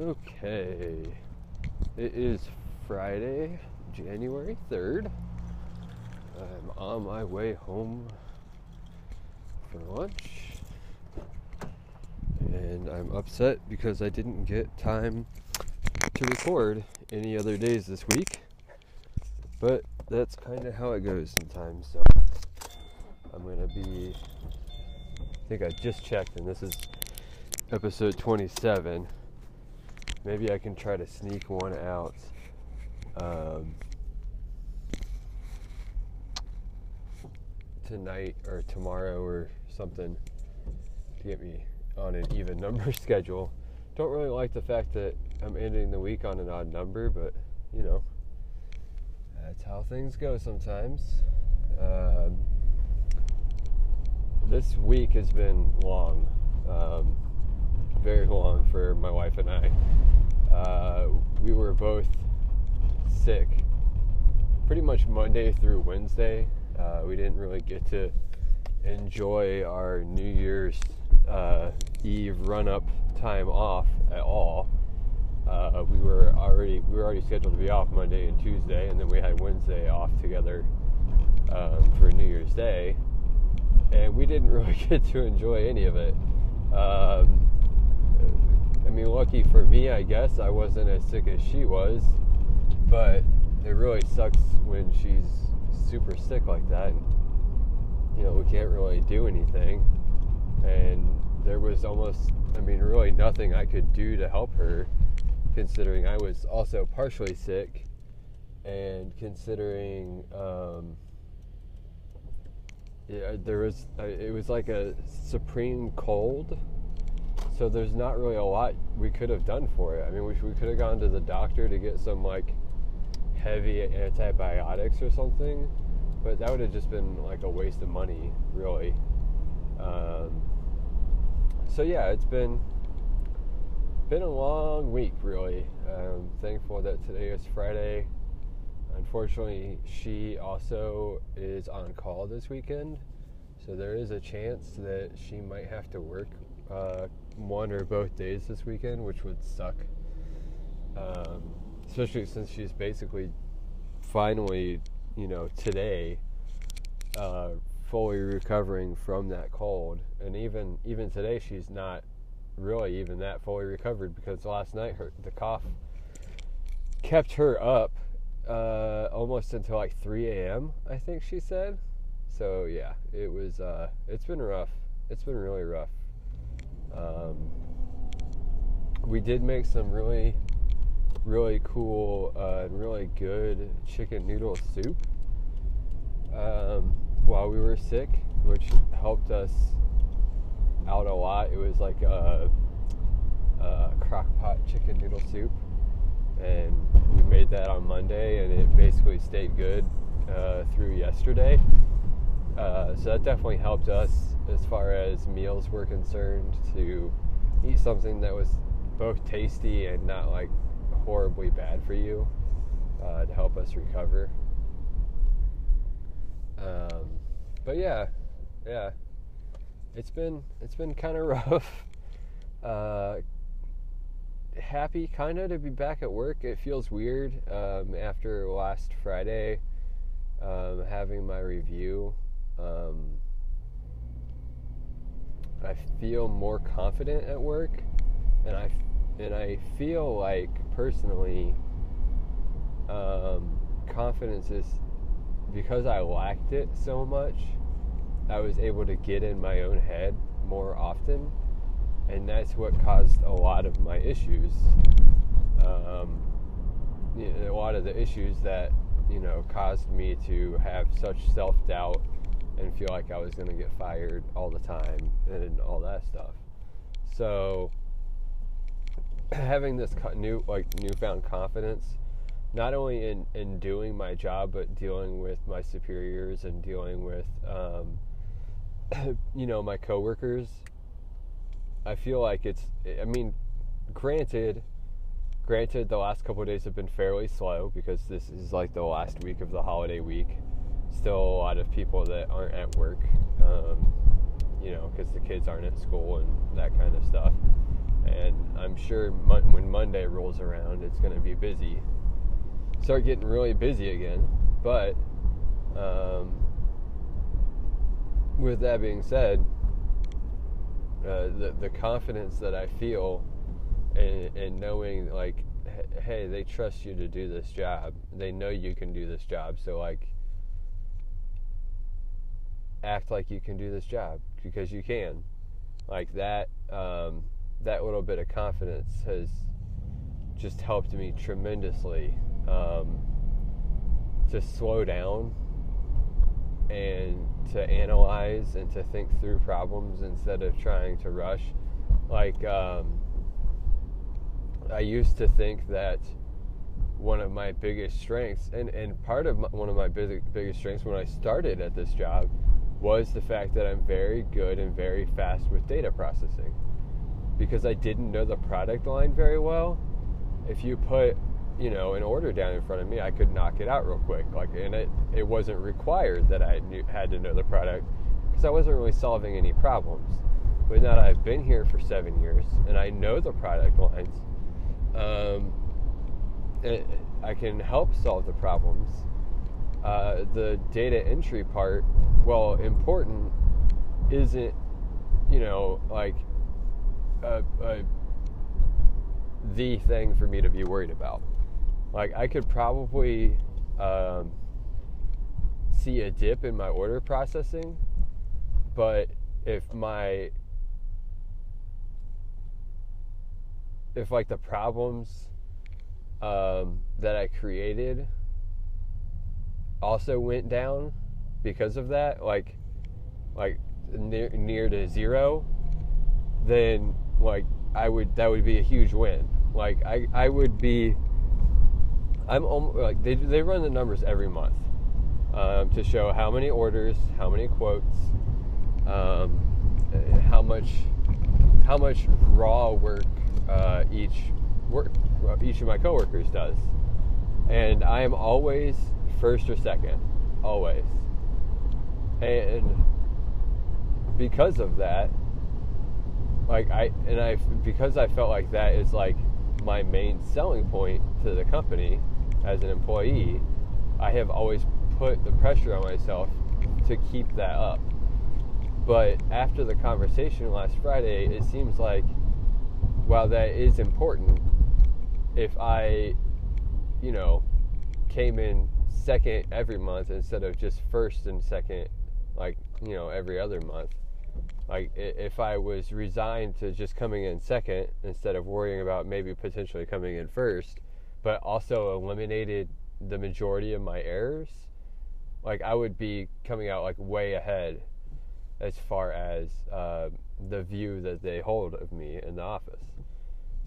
Okay. It is Friday, January 3rd. I'm on my way home for lunch. And I'm upset because I didn't get time to record any other days this week. But that's kind of how it goes sometimes. So I'm going to be. I think I just checked, and this is episode 27 maybe I can try to sneak one out. Um, tonight or tomorrow or something to get me on an even number schedule. Don't really like the fact that I'm ending the week on an odd number, but you know, that's how things go sometimes. Um, this week has been long. Um, very long for my wife and I. Uh, we were both sick pretty much Monday through Wednesday. Uh, we didn't really get to enjoy our New Year's uh, Eve run up time off at all. Uh, we were already we were already scheduled to be off Monday and Tuesday, and then we had Wednesday off together um, for New Year's Day, and we didn't really get to enjoy any of it. Um, I mean, lucky for me, I guess, I wasn't as sick as she was, but it really sucks when she's super sick like that. And, you know, we can't really do anything. And there was almost, I mean, really nothing I could do to help her, considering I was also partially sick and considering, um, yeah, there was, it was like a supreme cold so there's not really a lot we could have done for it. I mean, we, we could have gone to the doctor to get some like heavy antibiotics or something, but that would have just been like a waste of money, really. Um, so yeah, it's been been a long week, really. I'm thankful that today is Friday. Unfortunately, she also is on call this weekend, so there is a chance that she might have to work uh, one or both days this weekend, which would suck. Um, especially since she's basically finally, you know, today, uh, fully recovering from that cold, and even even today she's not really even that fully recovered because last night her the cough kept her up uh, almost until like 3 a.m. I think she said. So yeah, it was. Uh, it's been rough. It's been really rough. Um, we did make some really, really cool uh, and really good chicken noodle soup um, while we were sick, which helped us out a lot. It was like a, a crock pot chicken noodle soup, and we made that on Monday, and it basically stayed good uh, through yesterday. Uh, so that definitely helped us as far as meals were concerned to eat something that was both tasty and not like horribly bad for you uh, to help us recover. Um, but yeah, yeah, it's been it's been kind of rough. Uh, happy kind of to be back at work. It feels weird um, after last Friday um, having my review. Um, I feel more confident at work, and I and I feel like personally, um, confidence is because I lacked it so much. I was able to get in my own head more often, and that's what caused a lot of my issues. Um, you know, a lot of the issues that you know caused me to have such self doubt and feel like I was going to get fired all the time and all that stuff. So having this new like newfound confidence not only in, in doing my job but dealing with my superiors and dealing with um, you know my coworkers i feel like it's i mean granted granted the last couple days have been fairly slow because this is like the last week of the holiday week still a lot of people that aren't at work, um, you know, because the kids aren't at school and that kind of stuff. and I'm sure when Monday rolls around, it's going to be busy. Start getting really busy again, but um, with that being said, uh, the the confidence that I feel in, in knowing like, hey, they trust you to do this job. They know you can do this job. So like, act like you can do this job because you can. Like that. Um, that little bit of confidence has just helped me tremendously um, to slow down and to analyze and to think through problems instead of trying to rush. Like, um, I used to think that one of my biggest strengths, and, and part of my, one of my big, biggest strengths when I started at this job, was the fact that I'm very good and very fast with data processing because I didn't know the product line very well. If you put, you know, an order down in front of me, I could knock it out real quick. Like, and it it wasn't required that I knew, had to know the product because I wasn't really solving any problems. But now that I've been here for seven years and I know the product lines, um, it, I can help solve the problems. Uh, the data entry part, well, important, isn't, you know, like a, a, the thing for me to be worried about. Like I could probably um, see a dip in my order processing, but if my if like the problems um, that I created also went down because of that, like like near, near to zero, then like I would that would be a huge win. Like I I would be I'm almost, like they they run the numbers every month um, to show how many orders, how many quotes, um, how much how much raw work uh, each work each of my coworkers does, and I am always first or second, always, and because of that, like I and I because I felt like that is like my main selling point to the company as an employee, I have always put the pressure on myself to keep that up. But after the conversation last Friday, it seems like while that is important, if I, you know, came in second every month instead of just first and second, like, you know, every other month, like if I was resigned to just coming in second instead of worrying about maybe potentially coming in first, but also eliminated the majority of my errors, like I would be coming out like way ahead as far as uh, the view that they hold of me in the office.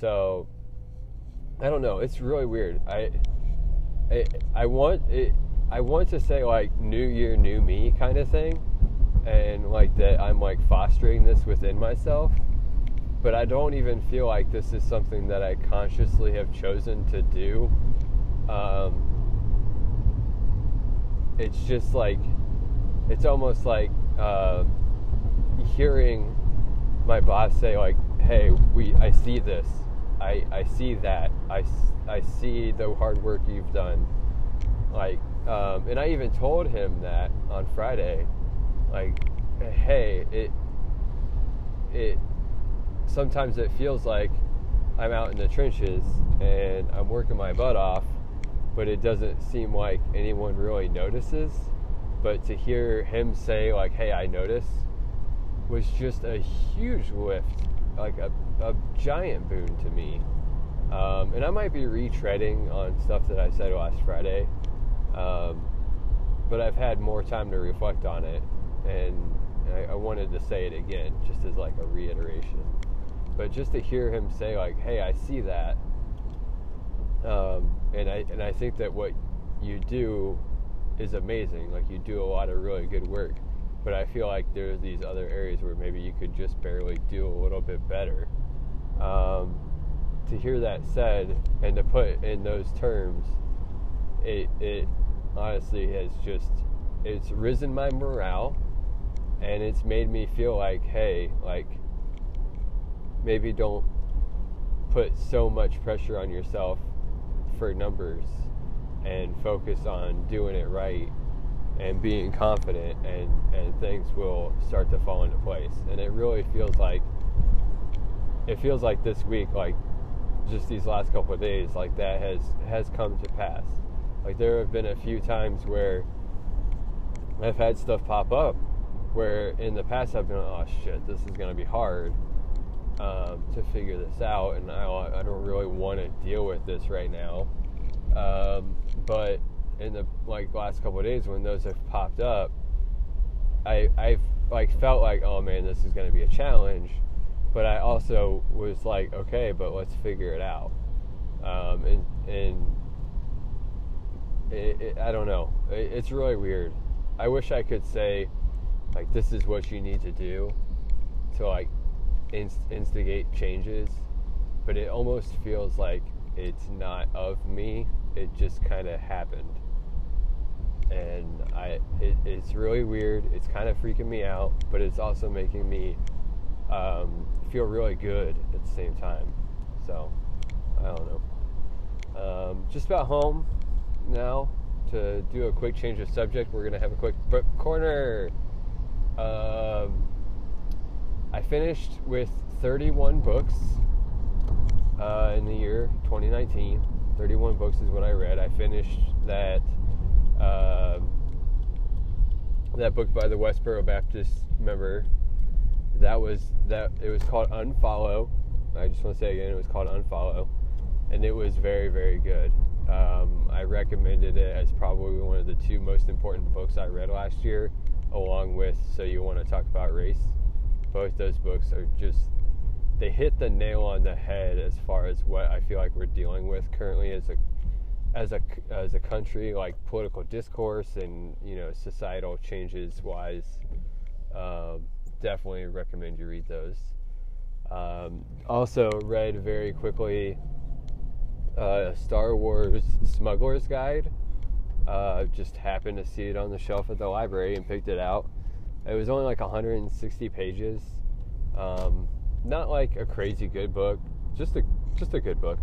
So I don't know. It's really weird. I I, I want it. I want to say like new year, new me kind of thing and like that I'm like fostering this within myself. But I don't even feel like this is something that I consciously have chosen to do. Um, it's just like, it's almost like uh, hearing my boss say like, "Hey, we, I see this, I, I see that, I, I see the hard work you've done." Like, um, and I even told him that on Friday like hey it it sometimes it feels like I'm out in the trenches and I'm working my butt off but it doesn't seem like anyone really notices. But to hear him say like hey I notice was just a huge lift like a, a giant boon to me. Um, and I might be retreading on stuff that I said last Friday um, but I've had more time to reflect on it and I, I wanted to say it again, just as like a reiteration. But just to hear him say like, "Hey, I see that," um, and I and I think that what you do is amazing. Like you do a lot of really good work, but I feel like there's these other areas where maybe you could just barely do a little bit better. Um, to hear that said and to put in those terms, it it honestly has just it's risen my morale and it's made me feel like hey like maybe don't put so much pressure on yourself for numbers and focus on doing it right and being confident and, and things will start to fall into place. And it really feels like it feels like this week, like just these last couple of days, like that has has come to pass. Like there have been a few times where I've had stuff pop up where in the past I've been, oh shit, this is gonna be hard um, to figure this out, and I, I don't really want to deal with this right now. Um, but in the like last couple of days when those have popped up, I I've like felt like oh man this is to be a challenge, but I also was like okay but let's figure it out, um, and and it, it, I don't know it, it's really weird. I wish I could say like this is what you need to do to like inst- instigate changes, but it almost feels like it's not of me. It just kind of happened and I it, it's really weird. It's kind of freaking me out, but it's also making me um, feel really good at the same time. So I don't know. Um, just about home now. To do a quick change of subject, we're gonna have a quick book corner. Um, I finished with 31 books uh, in the year 2019. 31 books is what I read. I finished that uh, that book by the Westboro Baptist member. That was that. It was called Unfollow. I just want to say again, it was called Unfollow, and it was very very good. Um, I recommended it as probably one of the two most important books I read last year, along with So You Want to Talk About Race. Both those books are just they hit the nail on the head as far as what I feel like we're dealing with currently as a as a as a country, like political discourse and you know societal changes wise, um, definitely recommend you read those. Um, also read very quickly uh, Star Wars Smuggler's Guide. Uh, just happened to see it on the shelf at the library and picked it out. It was only like 160 pages. Um, not like a crazy good book, just a just a good book.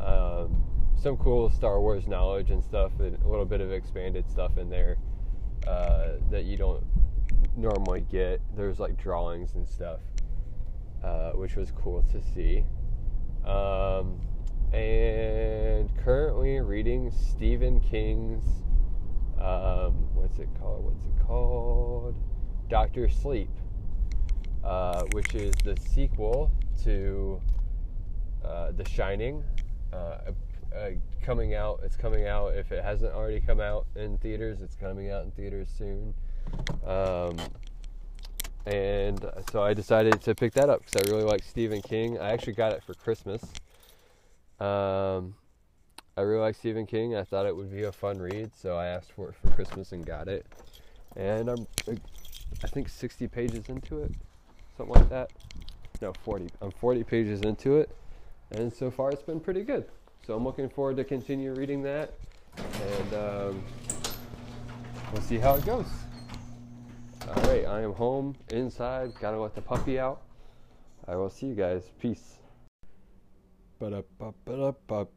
Um, some cool Star Wars knowledge and stuff, and a little bit of expanded stuff in there uh, that you don't normally get. There's like drawings and stuff, uh, which was cool to see. Um, and currently reading Stephen King's um, what's it called? What's it called? Doctor Sleep, uh, which is the sequel to uh, The Shining. Uh, uh, coming out. It's coming out. If it hasn't already come out in theaters, it's coming out in theaters soon. Um, and so I decided to pick that up because I really like Stephen King. I actually got it for Christmas. Um, I really like Stephen King. I thought it would be a fun read, so I asked for it for Christmas and got it. And I'm, I think, 60 pages into it, something like that. No, 40. I'm 40 pages into it, and so far it's been pretty good. So I'm looking forward to continue reading that, and um, we'll see how it goes. All right, I am home, inside, gotta let the puppy out. I will see you guys. Peace. Palapapalapap.